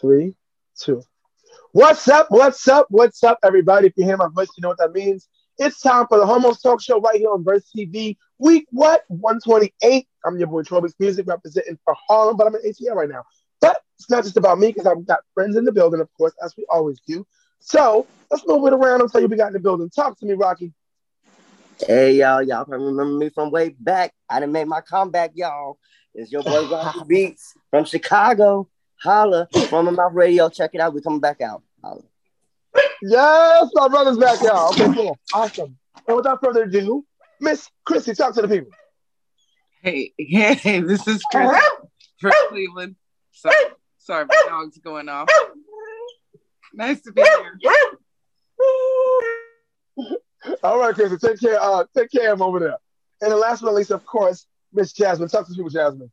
three, two. What's up? What's up? What's up, everybody? If you hear my voice, you know what that means. It's time for the Homos Talk Show right here on Verse TV. Week what? 128. I'm your boy Trobix Music representing for Harlem, but I'm in ATL right now. But it's not just about me because I've got friends in the building, of course, as we always do. So let's move it around and tell you we got in the building. Talk to me, Rocky. Hey y'all, y'all probably remember me from way back. I didn't make my comeback, y'all. It's your boy Rocky Beats from Chicago. Holla from my mouth radio. Check it out. We coming back out. Holla. Yes, my brother's back, y'all. Okay, cool. Awesome. And without further ado, Miss Chrissy, talk to the people. Hey, hey, this is Chris from Cleveland. So, sorry, my dog's going off. Nice to be here. All right, Chrissy, take care. Uh, take care of him over there. And the last but not least, of course, Miss Jasmine. Talk to the people, Jasmine.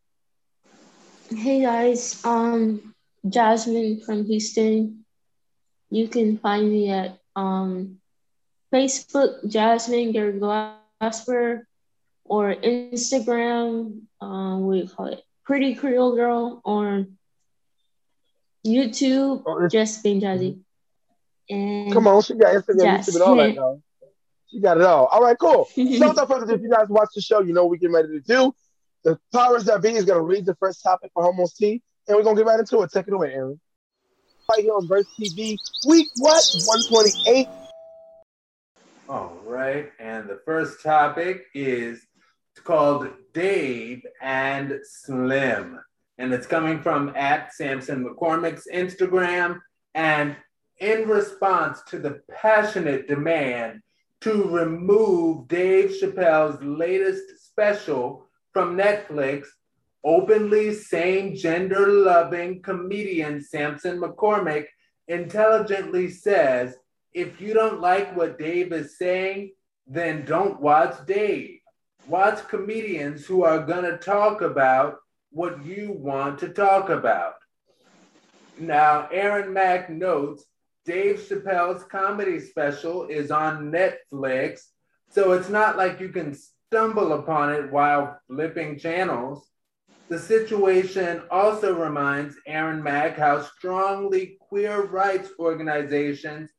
Hey guys, um, Jasmine from Houston. You can find me at um, Facebook, Jasmine Gerglasper, or Instagram, um, what do you call it? Pretty Creole Girl, or YouTube, Oh, just being Jazzy. And Come on, she got Instagram. YouTube, and all that. She got it all. All right, cool. So without further ado, if you guys watch the show, you know what we get ready to do. The powers that be is going to read the first topic for Homos T, and we're going to get right into it. Take it away, Aaron. Right here on Verse TV, week what? 128. All right, and the first topic is called Dave and Slim, and it's coming from at Sampson McCormick's Instagram. And in response to the passionate demand to remove Dave Chappelle's latest special from Netflix, openly same gender loving comedian Sampson McCormick intelligently says, if you don't like what Dave is saying, then don't watch Dave. Watch comedians who are going to talk about what you want to talk about. Now, Aaron Mack notes Dave Chappelle's comedy special is on Netflix, so it's not like you can stumble upon it while flipping channels. The situation also reminds Aaron Mack how strongly queer rights organizations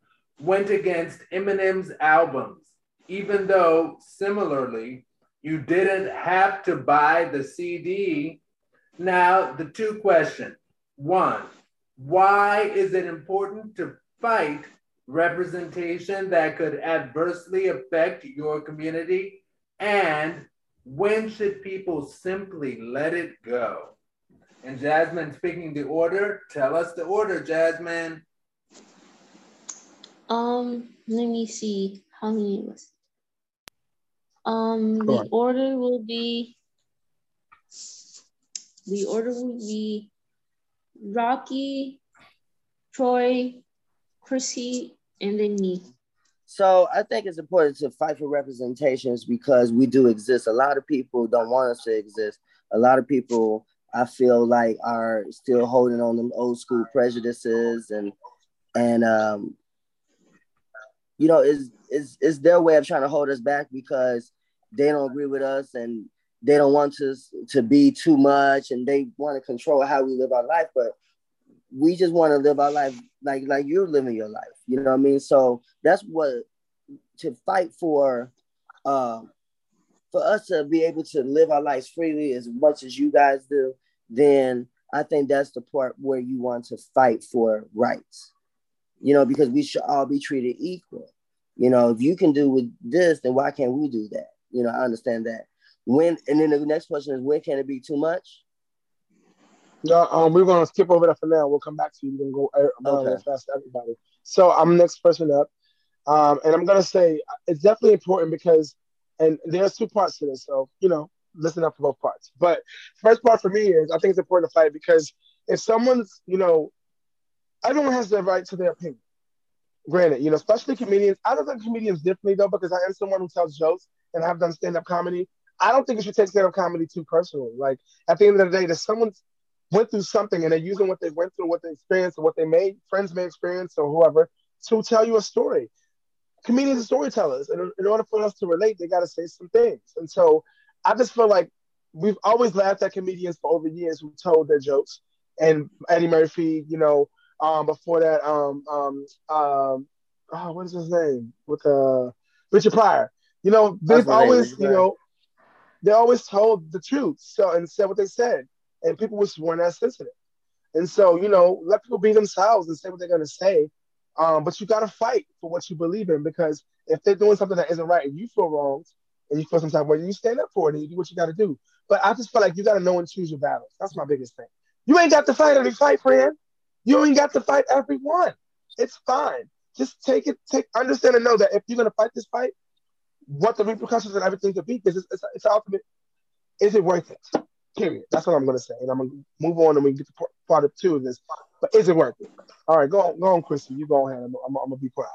went against Eminem's albums, even though similarly, you didn't have to buy the CD. Now, the two questions. One, why is it important to fight representation that could adversely affect your community? And when should people simply let it go? And Jasmine, speaking the order, tell us the order, Jasmine. Um, let me see how many was. it? Um, the order will be. The order will be Rocky, Troy, Chrissy, and then me. So I think it's important to fight for representations because we do exist. A lot of people don't want us to exist. A lot of people I feel like are still holding on them old school prejudices and and um you know is is is their way of trying to hold us back because they don't agree with us and they don't want us to be too much and they want to control how we live our life but we just want to live our life like like you're living your life you know what i mean? So that's what to fight for um for us to be able to live our lives freely as much as you guys do then i think that's the part where you want to fight for rights you know because we should all be treated equal. You know if you can do with this then why can't we do that? You know i understand that. When and then the next question is when can it be too much No, um, we're gonna skip over that for now. We'll come back to you. We're gonna go around Okay. as fast as everybody. So I'm next person up, um, and I'm gonna say it's definitely important because, and there's two parts to this. So you know, listen up for both parts. But first part for me is I think it's important to fight because if someone's, you know, everyone has the right to their opinion. Granted, you know, especially comedians. I don't think comedians differently though because I am someone who tells jokes and I've done stand up comedy. I don't think you should take stand up comedy too personally. Like at the end of the day, there's someone's went through something and they're using what they went through, what they experienced, or what they may friends may experience, or whoever, to tell you a story. Comedians are storytellers, and in- order for us to relate, they got to say some things. And so, I just feel like we've always laughed at comedians for over years who told their jokes. And Eddie Murphy, you know, Um, before that, um, um, um, oh, what is his name? With uh, Richard Pryor. You know, they've always, you know, they always told the truth. So and said what they said, and people were weren't as sensitive. And so, you know, let people be themselves and say what they're gonna say. Um, but you gotta fight for what you believe in because if they're doing something that isn't right and you feel wronged and you feel some type of way, you stand up for it and you do what you gotta do. But I just feel like you gotta know and choose your battles. That's my biggest thing. You ain't got to fight every fight, friend. You ain't got to fight everyone. It's fine. Just take it, take understand and know that if you're gonna fight this fight, what the repercussions and everything could be, because it's, it's, it's ultimate. Is it worth it? Period. That's what I'm gonna say, and I'm gonna move on and we get to part of two of this. But is it working? All right, go on, go on, Chrissy. You go ahead. I'm, I'm, I'm gonna be quiet.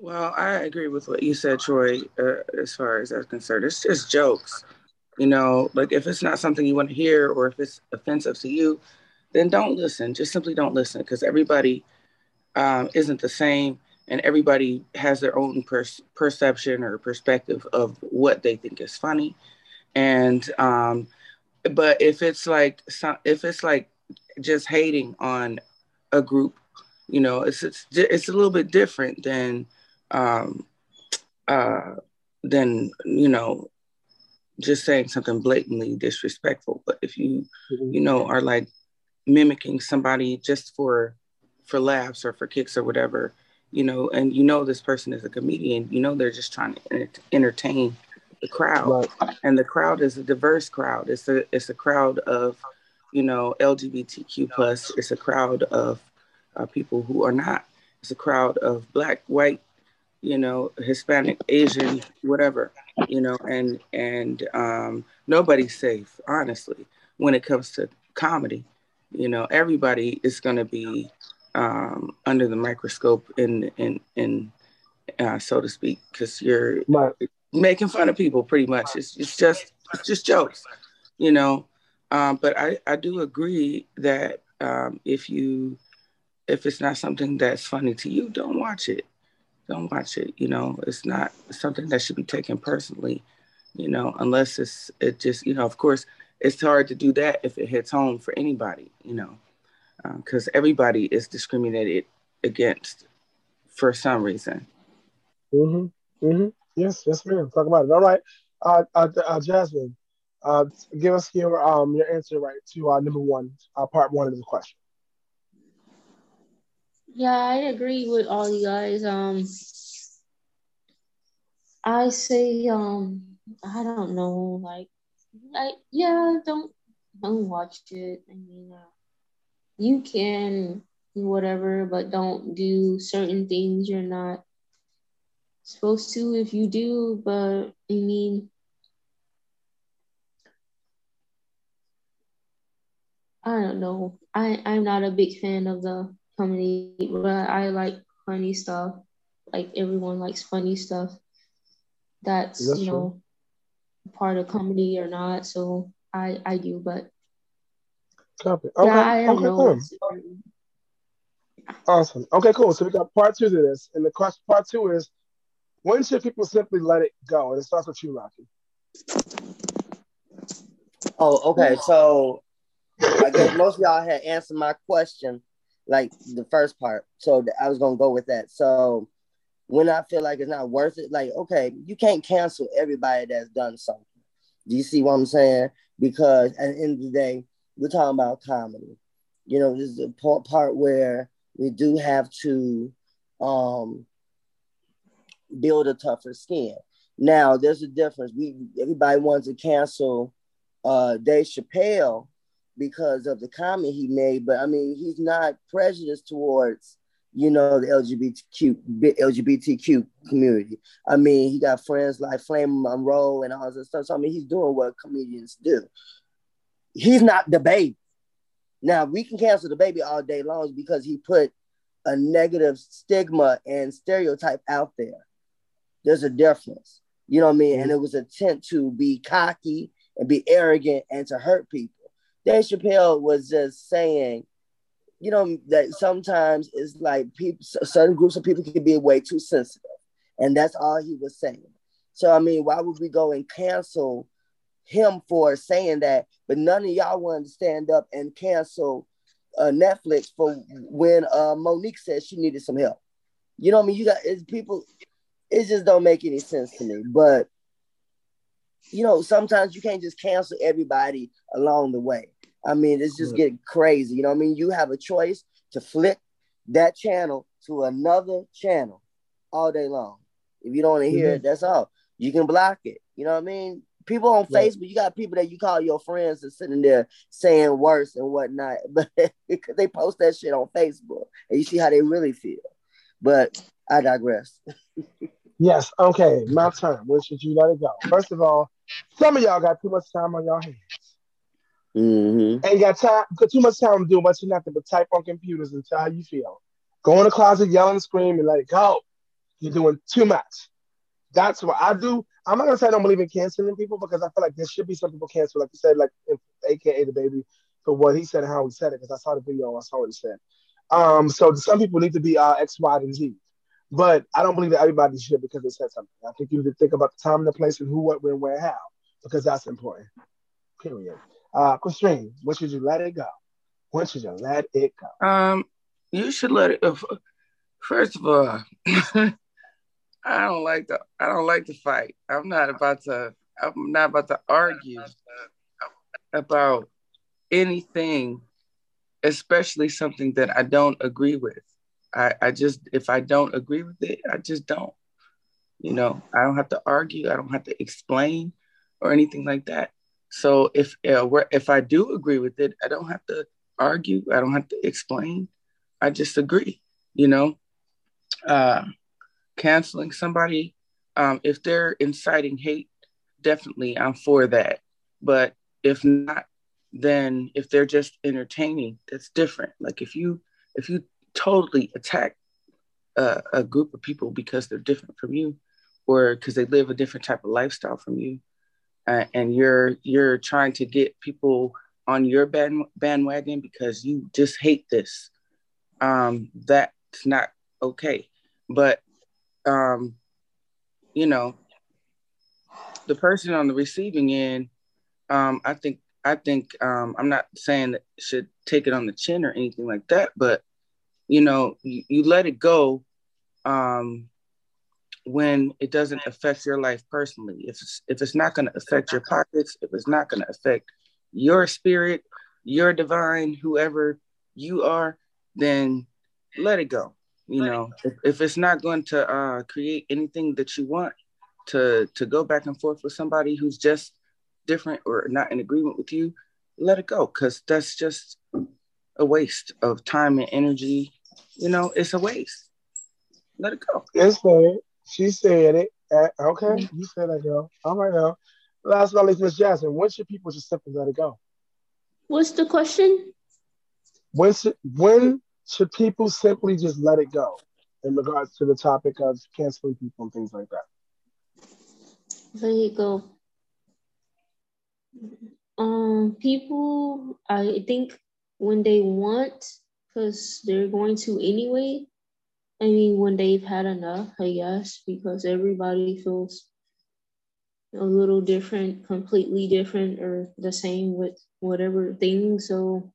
Well, I agree with what you said, Troy. Uh, as far as that's concerned, it's just jokes. You know, like if it's not something you want to hear or if it's offensive to you, then don't listen. Just simply don't listen because everybody um, isn't the same and everybody has their own per- perception or perspective of what they think is funny. And, um, but if it's like, if it's like just hating on a group, you know, it's, it's, it's a little bit different than, um, uh, than, you know, just saying something blatantly disrespectful. But if you, mm-hmm. you know, are like mimicking somebody just for for laughs or for kicks or whatever, you know, and you know this person is a comedian, you know they're just trying to entertain the crowd, right. and the crowd is a diverse crowd. It's a it's a crowd of, you know, LGBTQ plus. It's a crowd of uh, people who are not. It's a crowd of black, white, you know, Hispanic, Asian, whatever, you know, and and um, nobody's safe, honestly, when it comes to comedy you know everybody is going to be um, under the microscope in in in uh, so to speak because you're right. Making fun of people pretty much it's, it's just it's just jokes you know um, but I, I do agree that um, if you if it's not something that's funny to you don't watch it don't watch it you know it's not something that should be taken personally you know unless it's it just you know of course it's hard to do that if it hits home for anybody, you know, because uh, everybody is discriminated against for some reason. Mm-hmm. Mm-hmm. Yes, yes, ma'am. Talk about it. All right, uh, uh, uh Jasmine, uh, give us your um your answer right to uh, number one, uh, part one of the question. Yeah, I agree with all you guys. Um, I say um I don't know, like I yeah, don't don't watch it. I mean, you can whatever, but don't do certain things you're not supposed to if you do. But I mean, I don't know. I I'm not a big fan of the comedy, but I like funny stuff. Like everyone likes funny stuff. That's, That's you know. True part of comedy or not. So I I do, but Copy. Okay. Yeah, I don't okay, know. Cool. Awesome. Okay, cool. So we got part two to this, and the question part two is, when should people simply let it go? And it starts with you, Rocky. Oh, okay. So I guess most of y'all had answered my question, like the first part. So I was gonna go with that. So when I feel like it's not worth it, like, okay, you can't cancel everybody that's done something. Do you see what I'm saying? Because at the end of the day, we're talking about comedy. You know, this is the part where we do have to um, build a tougher skin. Now, there's a difference. We everybody wants to cancel uh, Dave Chappelle because of the comment he made, but I mean, he's not prejudiced towards you know, the LGBTQ LGBTQ community. I mean, he got friends like Flame Monroe and all this stuff. So I mean, he's doing what comedians do. He's not the baby. Now we can cancel the baby all day long because he put a negative stigma and stereotype out there. There's a difference. You know what I mean? And it was intent to be cocky and be arrogant and to hurt people. Dave Chappelle was just saying, you know that sometimes it's like people certain groups of people can be way too sensitive and that's all he was saying so i mean why would we go and cancel him for saying that but none of y'all wanted to stand up and cancel uh, Netflix for when uh, Mo'Nique said she needed some help. You know what I mean? You got it's people. It just don't make any sense to me. But you know, sometimes you can't just cancel everybody along the way. I mean, it's just getting crazy. You know what I mean? You have a choice to flip that channel to another channel all day long. If you don't want to hear mm-hmm. it, that's all. You can block it. You know what I mean? People on yeah. Facebook, you got people that you call your friends and sitting there saying worse and whatnot, but because they post that shit on Facebook and you see how they really feel. But I digress. yes. Okay. My turn. When should you let it go? First of all, some of y'all got too much time on your hands. Mm-hmm. Ain't got time, got too much time to do much of nothing but type on computers and tell how you feel. Go in the closet, yell and scream, and let it go. You're doing too much. That's what I do. I'm not gonna say I don't believe in canceling people because I feel like there should be some people cancel, like you said, like AKA the baby for what he said and how he said it, because I saw the video, I saw what he said. Um, so some people need to be uh, X, Y, and Z. But I don't believe that everybody should because they said something. I think you need to think about the time and the place and who, what, when, where, how, because that's important. Period. Uh, Christine, when should you let it go? When should you let it go? Um, you should let it. Uh, first of all, I don't like to. I don't like to fight. I'm not about to. I'm not about to argue about anything, especially something that I don't agree with. I, I just if I don't agree with it, I just don't. You know, I don't have to argue. I don't have to explain or anything like that. So if uh, if I do agree with it, I don't have to argue. I don't have to explain. I just agree. You know, uh, canceling somebody um, if they're inciting hate, definitely I'm for that. But if not, then if they're just entertaining, that's different. Like if you if you totally attack a, a group of people because they're different from you, or because they live a different type of lifestyle from you, uh, and you're you're trying to get people on your band, bandwagon because you just hate this, um, that's not okay. But um, you know, the person on the receiving end, um, I think I think um, I'm not saying that should take it on the chin or anything like that, but you know, you, you let it go um, when it doesn't affect your life personally. If it's, if it's not going to affect your pockets, if it's not going to affect your spirit, your divine, whoever you are, then let it go. You know, if, if it's not going to uh, create anything that you want to to go back and forth with somebody who's just different or not in agreement with you, let it go because that's just a waste of time and energy. You know, it's a waste. Let it go. It's said. She said it. Uh, okay, mm-hmm. you said that, girl. All right now. Last but not least, Miss Jasmine, when should people just simply let it go? What's the question? When should, when should people simply just let it go in regards to the topic of canceling people and things like that? Let it go. Um, people, I think when they want, because they're going to anyway. I mean, when they've had enough, I guess, because everybody feels a little different, completely different, or the same with whatever thing. So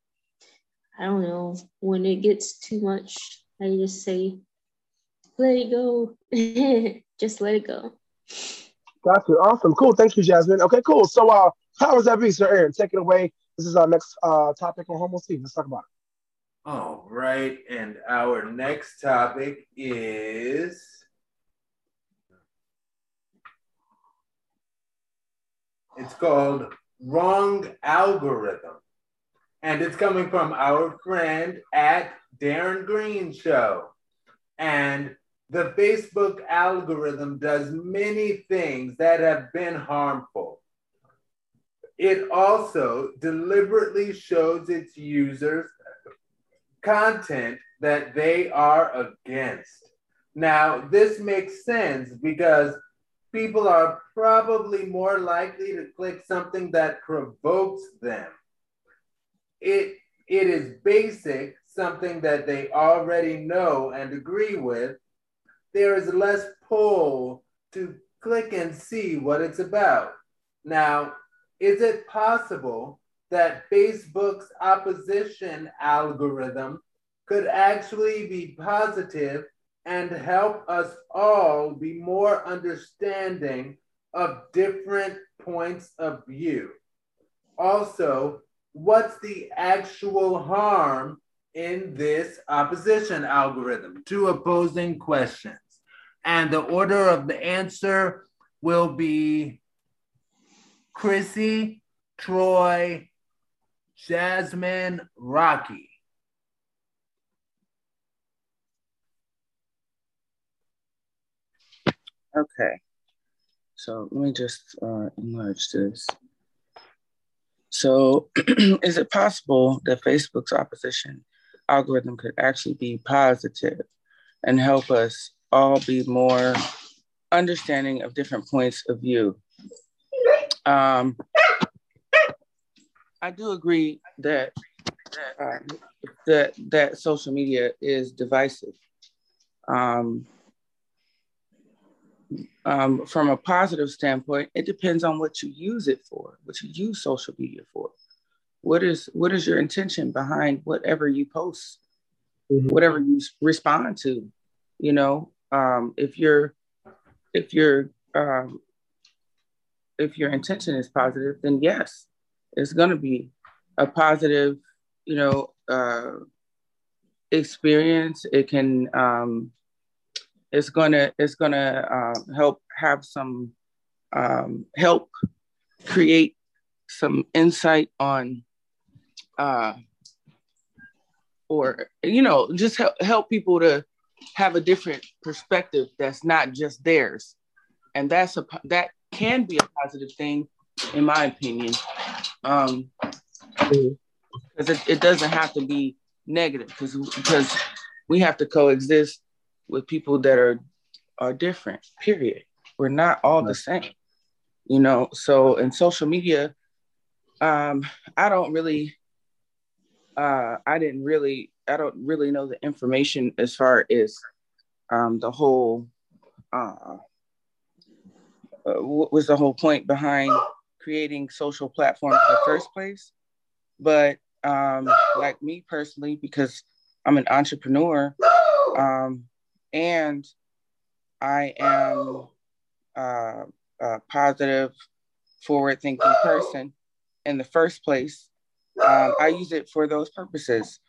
I don't know, when it gets too much, I just say, let it go. just let it go. Gotcha. Awesome. Cool. Thank you, Jasmine. Okay, cool. So uh how was that be, Sir Aaron, take it away. This is our next uh topic on Homo. Let's talk about it. All right, and our next topic is it's called wrong algorithm and it's coming from our friend at Darren Green Show. And the Facebook algorithm does many things that have been harmful. It also deliberately shows its users content that they are against. Now, this makes sense because people are probably more likely to click something that provokes them it it is basic, something that they already know and agree with. There is less pull to click and see what it's about. Now, is it possible that Facebook's opposition algorithm could actually be positive and help us all be more understanding of different points of view. Also, what's the actual harm in this opposition algorithm? Two opposing questions. And the order of the answer will be Chrissy, Troy, Jasmine, Rocky. Okay. So let me just uh, enlarge this. So, is it possible that Facebook's opposition algorithm could actually be positive and help us all be more understanding of different points of view? Um, I do agree that uh, that that social media is divisive. Um, um, from a positive standpoint, it depends on what you use it for, what you use social media for. What is what is your intention behind whatever you post, mm-hmm. whatever you respond to? You know, um, if you're if you're um, if your intention is positive, then yes, it's going to be a positive, you know, uh, experience. It can um, it's gonna it's gonna uh, help have some um, help create some insight on uh, or you know just help, help people to have a different perspective that's not just theirs and that's a that can be a positive thing in my opinion um because it, it doesn't have to be negative because because we have to coexist with people that are are different period. We're not all the same you know? So in social media um i don't really uh i didn't really i don't really know the information as far as um the whole uh, uh what was the whole point behind creating social platforms in the first place but um like me personally because i'm an entrepreneur um and I am uh, a positive, forward thinking person in the first place. Um, I use it for those purposes.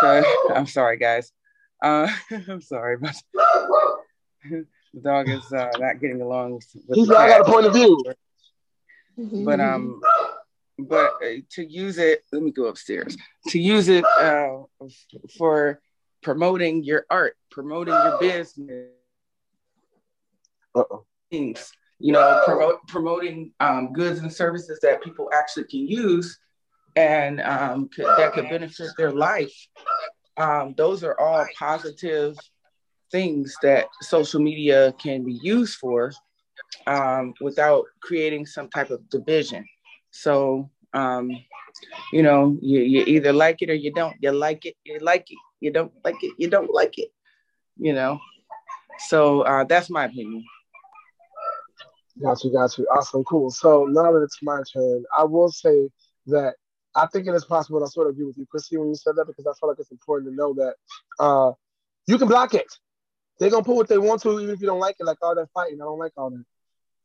So, I'm sorry, guys. Uh, I'm sorry, but the dog is uh, not getting along with. He's not got a point of view. But um, but uh, to use it, let me go upstairs. To use it uh, for promoting your art, promoting your business, Uh-oh. things, you know, promote, promoting um, goods and services that people actually can use and um, could, that could benefit their life. Um, those are all positive things that social media can be used for um, without creating some type of division. So, um, you know, you, you either like it or you don't. You like it, you like it. You don't like it, you don't like it. You know. So uh, that's my opinion. Got you, got you. Awesome, cool. So now that it's my turn, I will say that I think it is possible. And I sort of agree with you, Chrissy, when you said that because I feel like it's important to know that uh, you can block it. They're gonna put what they want to, even if you don't like it. Like all that fighting, I don't like all that.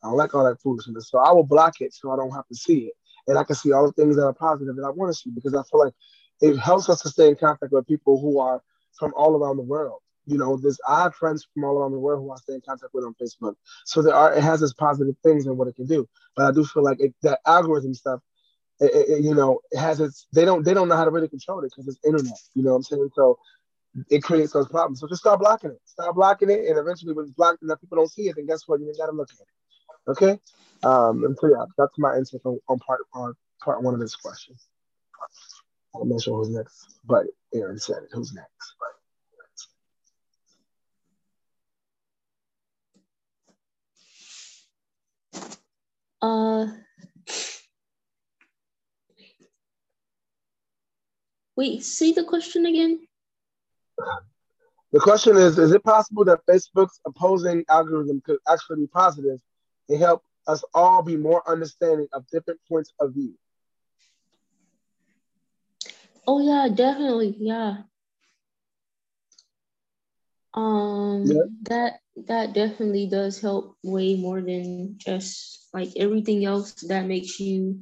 I don't like all that foolishness. So I will block it so I don't have to see it, and I can see all the things that are positive that I want to see because I feel like it helps us to stay in contact with people who are from all around the world. You know, there's I have friends from all around the world who I stay in contact with on Facebook. So there are it has its positive things and what it can do. But I do feel like it, that algorithm stuff, it, it, you know, it has its they don't they don't know how to really control it because it's internet. You know what I'm saying? So it creates those problems. So just start blocking it. Stop blocking it, and eventually when it's blocked enough people don't see it, then guess what? You ain't gotta look at it. Okay. Um, and so yeah, that's my answer on, on part on part one of this question. I'm not sure who's next, but Aaron said it. Who's next? Uh, wait, see the question again? The question is Is it possible that Facebook's opposing algorithm could actually be positive and help us all be more understanding of different points of view? Oh yeah, definitely. Yeah. Um Yeah. that that definitely does help way more than just like everything else that makes you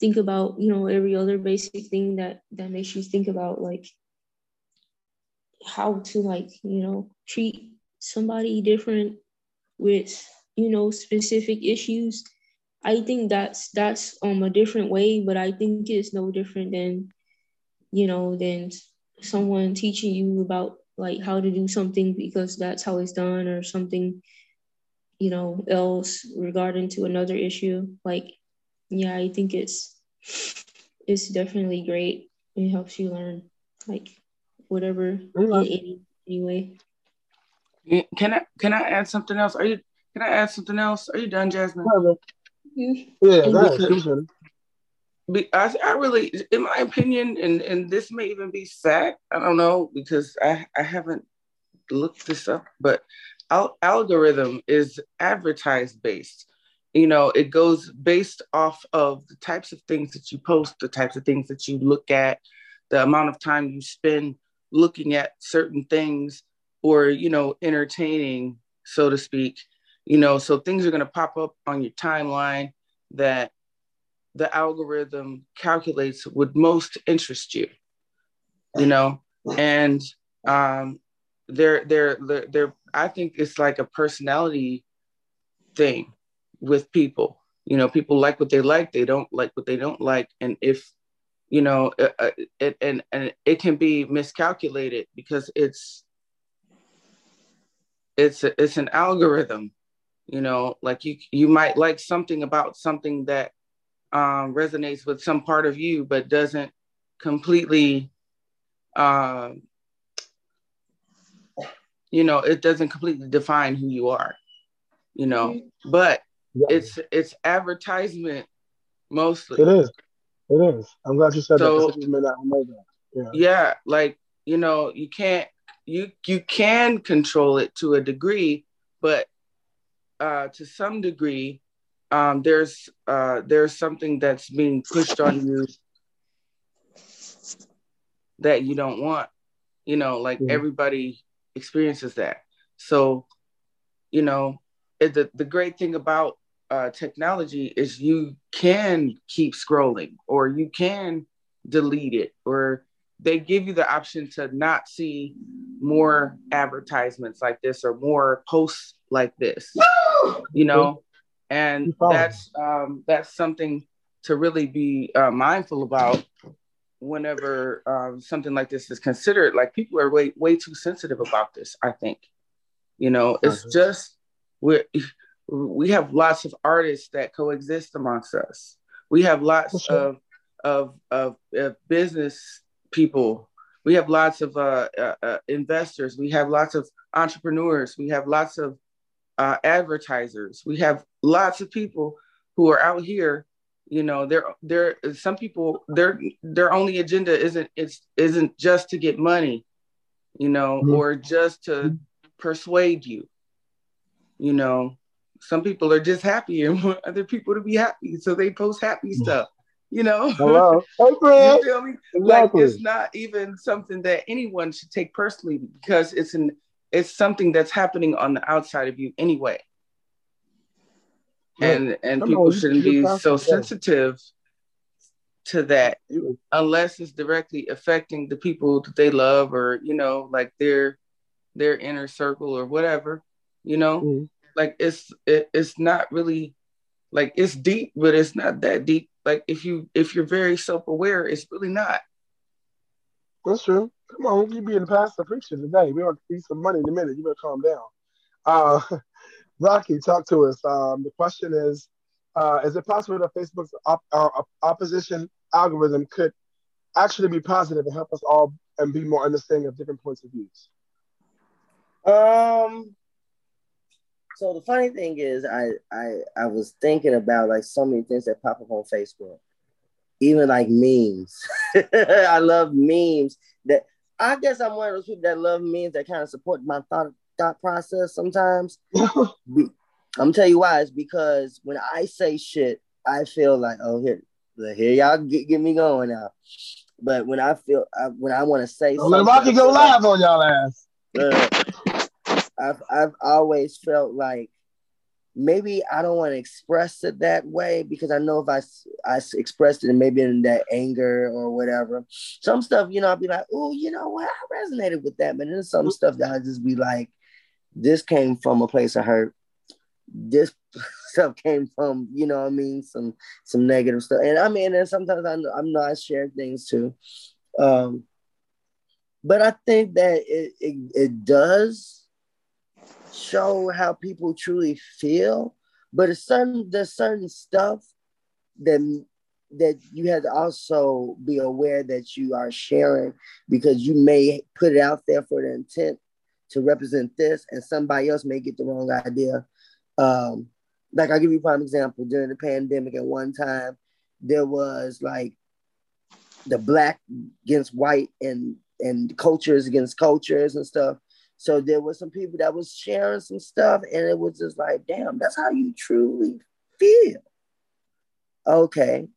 think about, you know, every other basic thing that that makes you think about like how to like, you know, treat somebody different with, you know, specific issues. I think that's that's um a different way, but I think it's no different than you know, than someone teaching you about like how to do something because that's how it's done or something, you know, else regarding to another issue. Like, yeah, I think it's it's definitely great. It helps you learn like whatever mm-hmm. in Okay. any, any way. Yeah, Can I can I add something else? Are you can I add something else? Are you done, Jasmine? Yeah, And because- Keep going. Be- I, I really, in my opinion, and and this may even be fact. I don't know because I I haven't looked this up, but al- algorithm is advertised based. You know, it goes based off of the types of things that you post, the types of things that you look at, the amount of time you spend looking at certain things, or you know, entertaining, so to speak. You know, so things are going to pop up on your timeline that the algorithm calculates would most interest you you know and um they're they're they're, they're i think it's like a personality thing with people you know people like what they like they don't like what they don't like and if you know uh, uh, it and and it can be miscalculated because it's it's a, it's an algorithm you know like you you might like something about something that um, resonates with some part of you, but doesn't completely, um, you know, it doesn't completely define who you are, you know. Mhm. But Yeah, it's it's advertisement mostly. it is. It is. I'm glad you said So- some people may not know that. Yeah. Yeah, like you know, you can't you you can control it to a degree, but uh, to some degree, um, there's uh, there's something that's being pushed on you that you don't want. You know, like everybody experiences that. So, you know, it, the the great thing about uh, technology is you can keep scrolling, or you can delete it, or they give you the option to not see more advertisements like this or more posts like this. You know, and that's um, that's something to really be uh, mindful about whenever um, something like this is considered. Like people are way way too sensitive about this. I think, you know, it's Mhm. just we we have lots of artists that coexist amongst us. We have lots sure. of, of of of business people. We have lots of uh, uh, uh, investors. We have lots of entrepreneurs. We have lots of uh, advertisers. We have lots of people who are out here. You know, they're they're some people their their only agenda isn't it's isn't just to get money, you know, Mhm. or just to persuade you. You know, some people are just happy and want other people to be happy, so they post happy stuff. You know, Hello. Hey, you feel me? Exactly. like it's not even something that anyone should take personally because it's an it's something that's happening on the outside of you anyway Right. and and Come people on, shouldn't be so sensitive to that unless it's directly affecting the people that they love or you know like their their inner circle or whatever you know Mhm. Like it's it, it's not really like it's deep but it's not that deep like if you if you're very self-aware it's really not That's true. Come on, you being the pastor preacher today. We're gonna need some money in a minute. You better calm down. Uh, Rocky, talk to us. Um, the question is: uh, Is it possible that Facebook's op- uh, op- opposition algorithm could actually be positive and help us all and be more understanding of different points of views? Um. So the funny thing is, I I I was thinking about like so many things that pop up on Facebook, even like memes. I love memes. That I guess I'm one of those people that love memes that kind of support my thought thought process sometimes. I'm tell you why. It's because when I say shit, I feel like, oh here, here y'all get, get me going now. But when I feel I, when I want to say let Rocky go live on y'all ass. Uh, I've I've always felt like maybe I don't want to express it that way because I know if I, I expressed it maybe in that anger or whatever, some stuff, you know, I'll be like, oh, you know what, I resonated with that. But then some stuff that I just be like, this came from a place of hurt. This stuff came from, you know I mean, some some negative stuff. And I mean, and sometimes I'm, I'm not sharing things too. Um, but I think that it, it, it does show how people truly feel. But it's certain there's certain stuff that that you have to also be aware that you are sharing because you may put it out there for the intent to represent this, and somebody else may get the wrong idea. Um, like I'll give you a prime example. During the pandemic, at one time, there was like the black against white and and cultures against cultures and stuff. So there was some people that was sharing some stuff, and it was just like, damn, that's how you truly feel. Okay.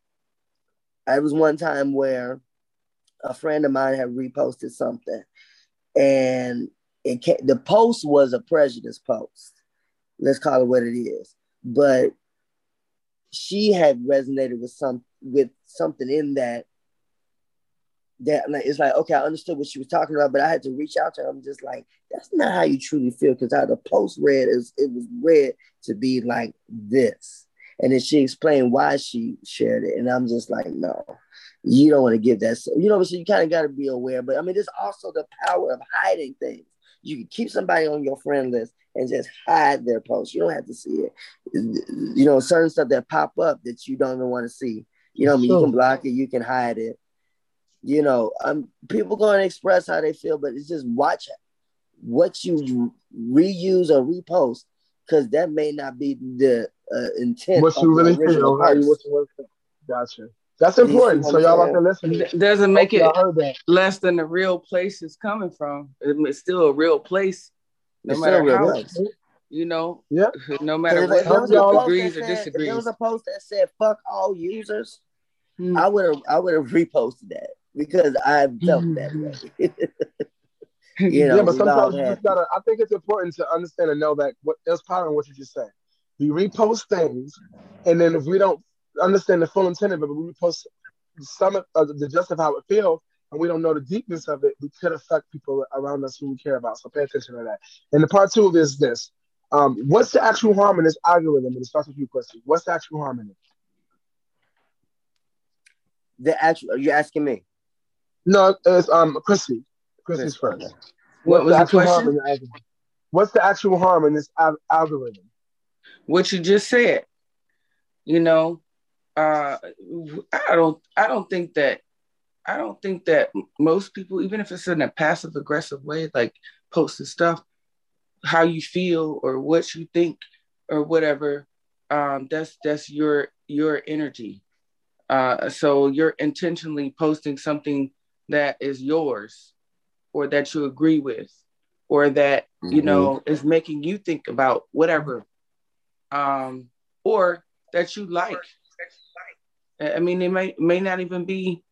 I was one time where a friend of mine had reposted something, and it came, the post was a prejudice post. Let's call it what it is. But she had resonated with some with something in that that like, it's like okay, I understood what she was talking about, but I had to reach out to her. I'm just like, that's not how you truly feel because how the post read is it was read to be like this, and then she explained why she shared it, and I'm just like, no, you don't want to give that. So, you know, so you kind of got to be aware. But I mean, there's also the power of hiding things. You can keep somebody on your friend list and just hide their post. You don't have to see it. You know, certain stuff that pop up that you don't even want to see. You know, I mean, you can block it, you can hide it you know, um, people going to express how they feel, but it's just watch what you reuse or repost because that may not be the uh, intent. What you really feel, how you, what you Gotcha. That's important. So y'all out there listening. Doesn't make it less than the real place it's coming from. It's still a real place, no it's matter how. Place. You know, yeah. No matter what y'all agrees or disagrees. If there was a post that said "fuck all users," hmm. I would have I would have reposted that because I've felt that way. you know, yeah, but sometimes you just gotta. I think it's important to understand and know that what there's power in what you just said. We repost things, and then if we don't understand the full intent of it, but we repost some of uh, the just of how it feels, and we don't know the deepness of it, we could affect people around us who we care about. So pay attention to that. And the part two of this is this. Um, what's the actual harm in this algorithm? And it starts with you, question. What's the actual harm in it? The actual, are you asking me? No, it's um Chrissy. Chrissy's first. What was the, the question? What's the actual harm in this al- algorithm? What you just said. You know, uh, I don't. I don't think that. I don't think that most people, even if it's in a passive aggressive way, like posting stuff, how you feel or what you think or whatever, um, that's that's your your energy. Uh, so you're intentionally posting something that is yours or that you agree with or that mm-hmm. you know is making you think about whatever um or that you like. I mean it may may not even be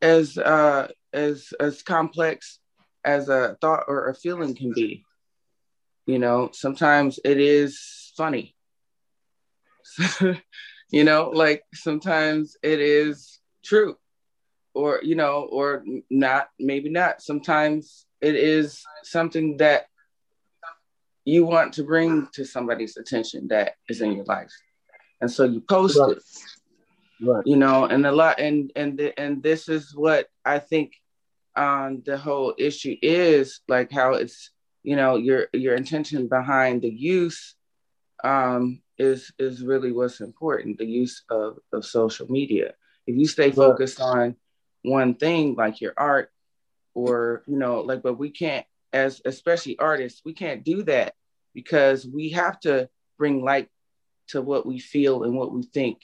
as uh as as complex as a thought or a feeling can be. You know sometimes it is funny. You know like sometimes it is true or you know or not maybe not sometimes it is something that you want to bring to somebody's attention that is in your life and so you post right. it right. you know and a lot and and the, and this is what i think um the whole issue is like how it's you know your your intention behind the use um is is really what's important the use of of social media if you stay focused on one thing like your art or you know like but we can't as especially artists we can't do that because we have to bring light to what we feel and what we think.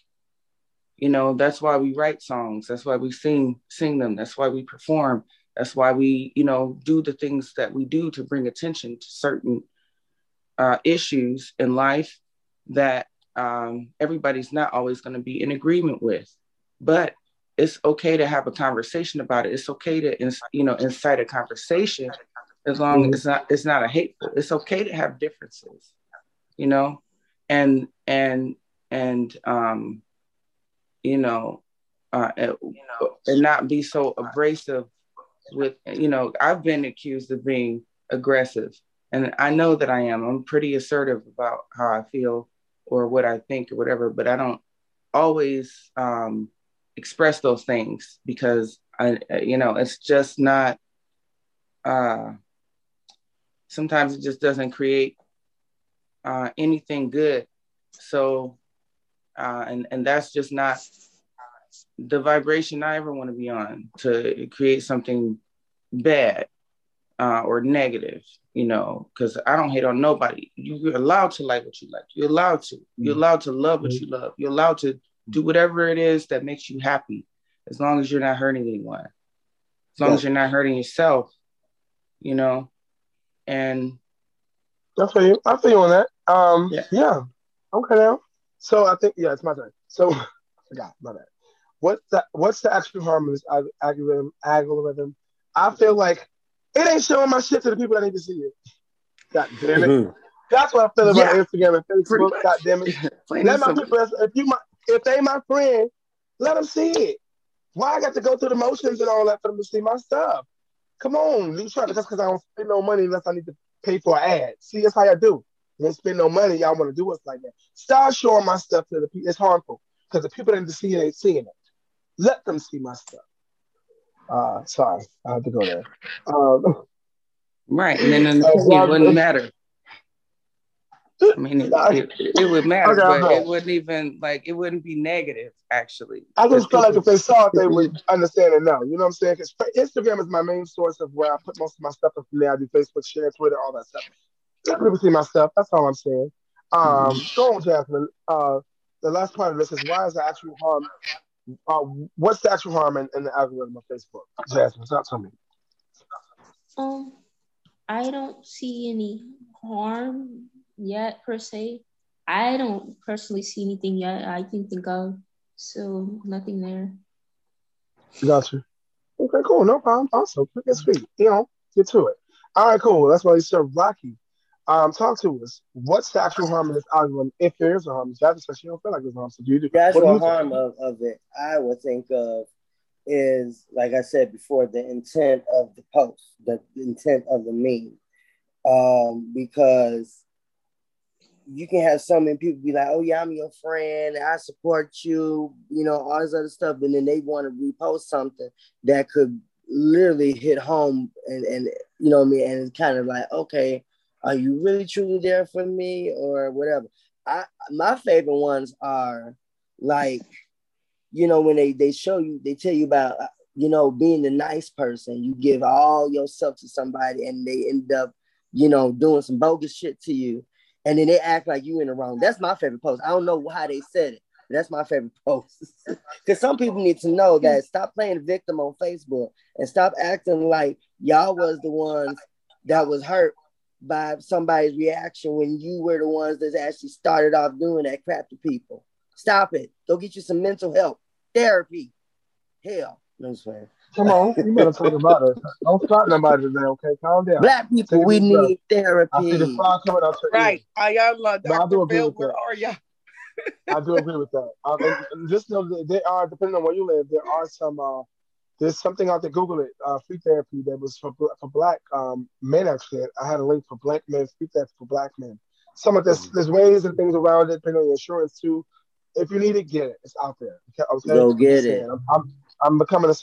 You know that's why we write songs. That's why we sing sing them. That's why we perform. That's why we you know do the things that we do to bring attention to certain uh, issues in life that um, everybody's not always going to be in agreement with. But it's okay to have a conversation about it. It's okay to, you know, incite a conversation as long mm-hmm. as it's not it's not a hateful. It's okay to have differences, you know, and and and um, you know, uh, and, and not be so abrasive with you know. I've been accused of being aggressive, and I know that I am. I'm pretty assertive about how I feel or what I think or whatever, but I don't always um, express those things because I, you know, it's just not. Uh, sometimes it just doesn't create uh, anything good. So, uh, and and that's just not the vibration I ever want to be on to create something bad uh, or negative. You know, because I don't hate on nobody. You're allowed to like what you like. You're allowed to. You're mm-hmm. allowed to love what you love. You're allowed to do whatever it is that makes you happy, as long as you're not hurting anyone. As long yeah. as you're not hurting yourself, you know. And I feel you. I feel you on that. Um, yeah. yeah. Okay now. So I think yeah, it's my turn. So I forgot my bad. What's the what's the actual harm of this algorithm? Algorithm. I feel like it ain't showing my shit to the people that need to see it. God damn it. Mm-hmm. That's what I feel about yeah. Instagram and Facebook. God damn it. let my people, if you my, if they my friend, let them see it. Why I got to go through the motions and all that for them to see my stuff? Come on, you trying to just because I don't spend no money unless I need to pay for an ad. See, that's how I do. You don't spend no money, y'all want to do us like that. Start showing my stuff to the people. It's harmful because the people that need to see it ain't seeing it. Let them see my stuff. Uh, sorry, I have to go there. Um, right, and then in the it wouldn't matter. I mean, it, it, it would matter, okay, but it wouldn't even like it wouldn't be negative. Actually, I just feel like if they saw it, they would understand it now. You know what I'm saying? Because Instagram is my main source of where I put most of my stuff. From there, I do Facebook, share, Twitter, all that stuff. Let people see my stuff. That's all I'm saying. Um, mm-hmm. go on, Jasmine. Uh, the last part of this is why is the actual harm? Uh, what's the actual harm in, in the algorithm of Facebook? Jasmine, talk to me. Um, I don't see any harm yet per se. I don't personally see anything yet I can think of, so nothing there. Gotcha. Okay, cool. No problem. Awesome. Quick and sweet. You know, get to it. All right, cool. That's why you said Rocky. Um, talk to us. What's the actual harm of this algorithm, if there is a harm? Jasmine says she don't feel like there's harm. So do you do? The actual harm of, of it, I would think of is like I said before, the intent of the post, the intent of the meme. Um, because you can have so many people be like, "Oh yeah, I'm your friend. I support you." You know, all this other stuff, and then they want to repost something that could literally hit home, and and you know I mean, and it's kind of like, okay, are you really truly there for me or whatever? I my favorite ones are like, you know, when they they show you, they tell you about uh, you know being the nice person. You give all yourself to somebody, and they end up, you know, doing some bogus shit to you and then they act like you in the wrong. That's my favorite post. I don't know how they said it. That's my favorite post. Because some people need to know that stop playing victim on Facebook and stop acting like y'all was the ones that was hurt by somebody's reaction when you were the ones that actually started off doing that crap to people. Stop it. Go get you some mental health therapy. Hell, no swear. Come on, you better talk about it. Don't stop nobody today, okay? Calm down. Black people, we need therapy. I see the frog coming out Right. Are y'all like Dr. I do agree Phil, with that. Are y'all? I do agree with that. Um, just know that there are, depending on where you live, there are some. Uh, there's something out there. Google it. Uh, free therapy that was for for black um, men. Actually, I had a link for black men. Free therapy for black men. Some of this, there's ways and things around it, depending on your insurance too. If you need it, get it. It's out there. Okay? Go get it. I'm, I'm, I'm becoming a,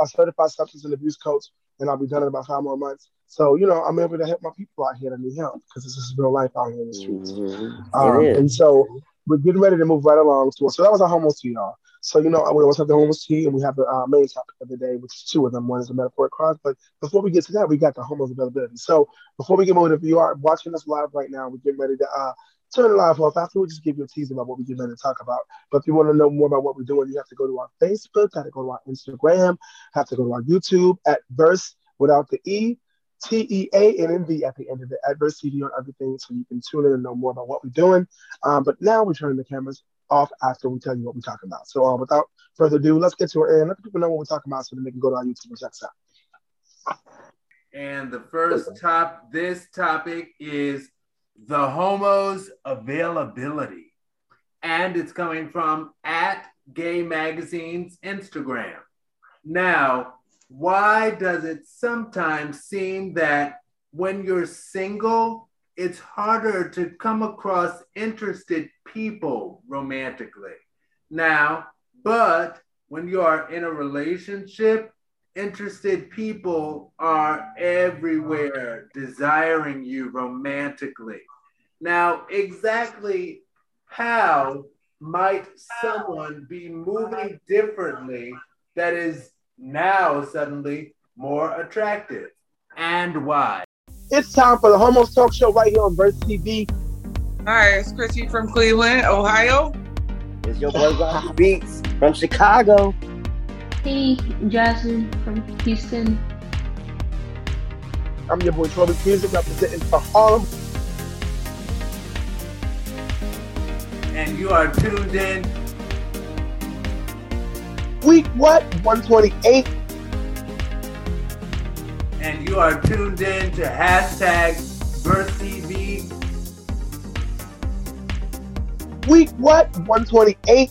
a certified substance and abuse coach, and I'll be done in about five more months. So, you know, I'm able to help my people out here that need help because this is real life out here in the streets. Mm-hmm. Um, and so we're getting ready to move right along to. So that was our homeless tea, y'all. So, you know, we always have the homeless tea and we have the uh, main topic of the day, which is two of them. One is the metaphoric cross. But before we get to that, we got the homeless availability. So before we get moving, if you are watching us live right now, we're getting ready to uh, turn it live off. After we just give you a teaser about what we get ready to talk about. But if you want to know more about what we're doing, you have to go to our Facebook, got to go to our Instagram, have to go to our YouTube at Verse without the E, T E A N N V at the end of it, Adverse TV on everything, so you can tune in and know more about what we're doing. Um, but now we're turning the cameras off after we tell you what we're talking about. So uh, without further ado, let's get to it and let the people know what we're talking about so that they can go to our YouTube and check us out. And the first top, this topic is the homo's availability. And it's coming from at Gay Magazine's Instagram. Now, why does it sometimes seem that when you're single, it's harder to come across interested people romantically? Now, but when you are in a relationship, interested people are everywhere desiring you romantically. Now, exactly how might someone be moving differently that is now suddenly more attractive? And why? It's time for the Homos Talk Show right here on Verse TV. Hi, it's Chrissy from Cleveland, Ohio. It's your boy Rocky Beats from Chicago. Hey, Jasmine from Houston. I'm your boy Toby Music representing for Harlem. And you are tuned in Week what? 128. and you are tuned in to hashtag Verse TV. Week what? 128.